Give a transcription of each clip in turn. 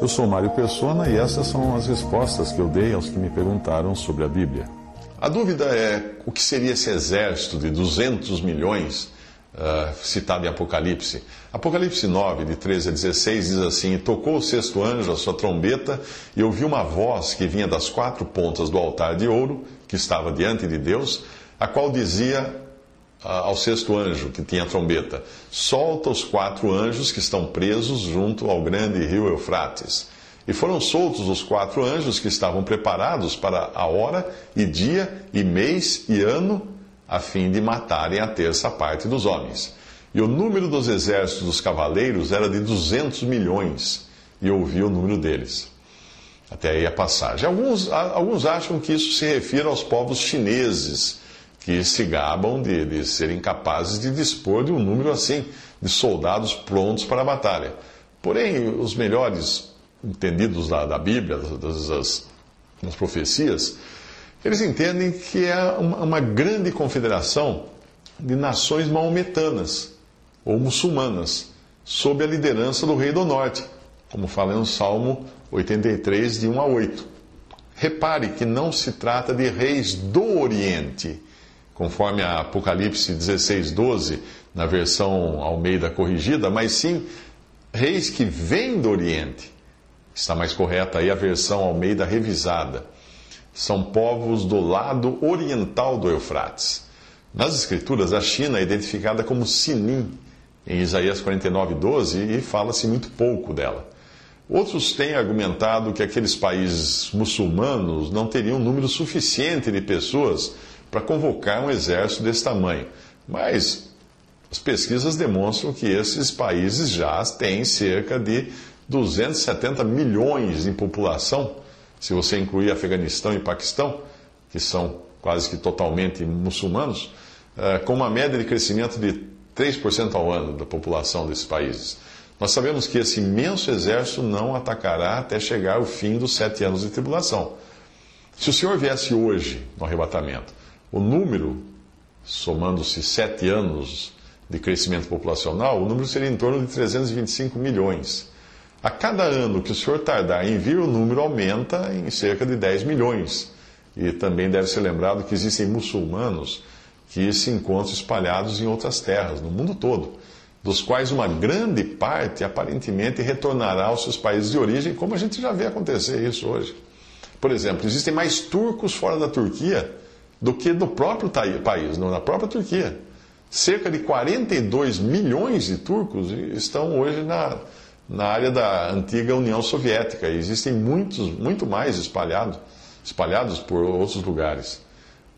Eu sou Mário Persona e essas são as respostas que eu dei aos que me perguntaram sobre a Bíblia. A dúvida é o que seria esse exército de 200 milhões uh, citado em Apocalipse. Apocalipse 9, de 13 a 16, diz assim: Tocou o sexto anjo a sua trombeta, e ouvi uma voz que vinha das quatro pontas do altar de ouro, que estava diante de Deus, a qual dizia ao sexto anjo, que tinha a trombeta: Solta os quatro anjos que estão presos junto ao grande rio Eufrates. E foram soltos os quatro anjos que estavam preparados para a hora e dia e mês e ano, a fim de matarem a terça parte dos homens. E o número dos exércitos dos cavaleiros era de 200 milhões, e ouvi o número deles. Até aí a passagem. Alguns, alguns acham que isso se refere aos povos chineses, que se gabam de, de serem capazes de dispor de um número assim, de soldados prontos para a batalha. Porém, os melhores entendidos da, da Bíblia, das, das, das, profecias, eles entendem que é uma, uma grande confederação de nações maometanas ou muçulmanas, sob a liderança do rei do norte, como fala no Salmo 83, de 1 a 8. Repare que não se trata de reis do Oriente, conforme a Apocalipse 16, 12, na versão Almeida corrigida, mas sim reis que vêm do Oriente Está mais correta aí a versão Almeida revisada. São povos do lado oriental do Eufrates. Nas Escrituras, a China é identificada como Sinim, em Isaías 49, 12, e fala-se muito pouco dela. Outros têm argumentado que aqueles países muçulmanos não teriam número suficiente de pessoas para convocar um exército desse tamanho. Mas as pesquisas demonstram que esses países já têm cerca de 270 milhões em população, se você incluir Afeganistão e Paquistão, que são quase que totalmente muçulmanos, eh, com uma média de crescimento de 3% ao ano da população desses países. Nós sabemos que esse imenso exército não atacará até chegar o fim dos sete anos de tribulação. Se o Senhor viesse hoje no arrebatamento, o número, somando-se sete anos de crescimento populacional, o número seria em torno de 325 milhões. A cada ano que o senhor tardar em vir, o número aumenta em cerca de 10 milhões. E também deve ser lembrado que existem muçulmanos que se encontram espalhados em outras terras, no mundo todo, dos quais uma grande parte aparentemente retornará aos seus países de origem, como a gente já vê acontecer isso hoje. Por exemplo, existem mais turcos fora da Turquia do que no próprio país, na própria Turquia. Cerca de 42 milhões de turcos estão hoje na, na área da antiga União Soviética. E existem muitos, muito mais espalhados, espalhados por outros lugares.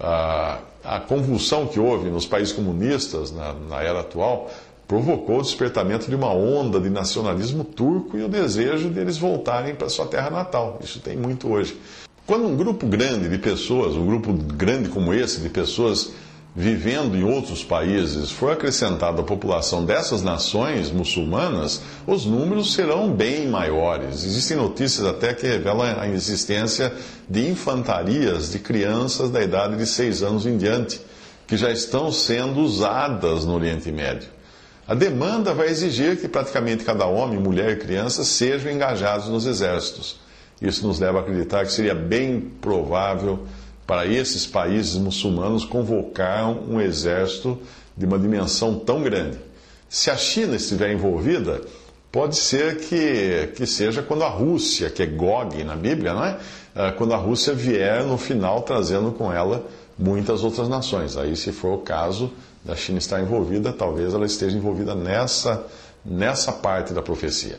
A, a convulsão que houve nos países comunistas na, na era atual provocou o despertamento de uma onda de nacionalismo turco e o desejo deles voltarem para sua terra natal. Isso tem muito hoje. Quando um grupo grande de pessoas, um grupo grande como esse, de pessoas vivendo em outros países for acrescentada a população dessas nações muçulmanas, os números serão bem maiores. Existem notícias até que revelam a existência de infantarias de crianças da idade de seis anos em diante, que já estão sendo usadas no Oriente Médio. A demanda vai exigir que praticamente cada homem, mulher e criança sejam engajados nos exércitos. Isso nos leva a acreditar que seria bem provável para esses países muçulmanos convocar um exército de uma dimensão tão grande. Se a China estiver envolvida, pode ser que, que seja quando a Rússia, que é Gog na Bíblia, não é? é? Quando a Rússia vier no final trazendo com ela muitas outras nações. Aí, se for o caso da China estar envolvida, talvez ela esteja envolvida nessa, nessa parte da profecia.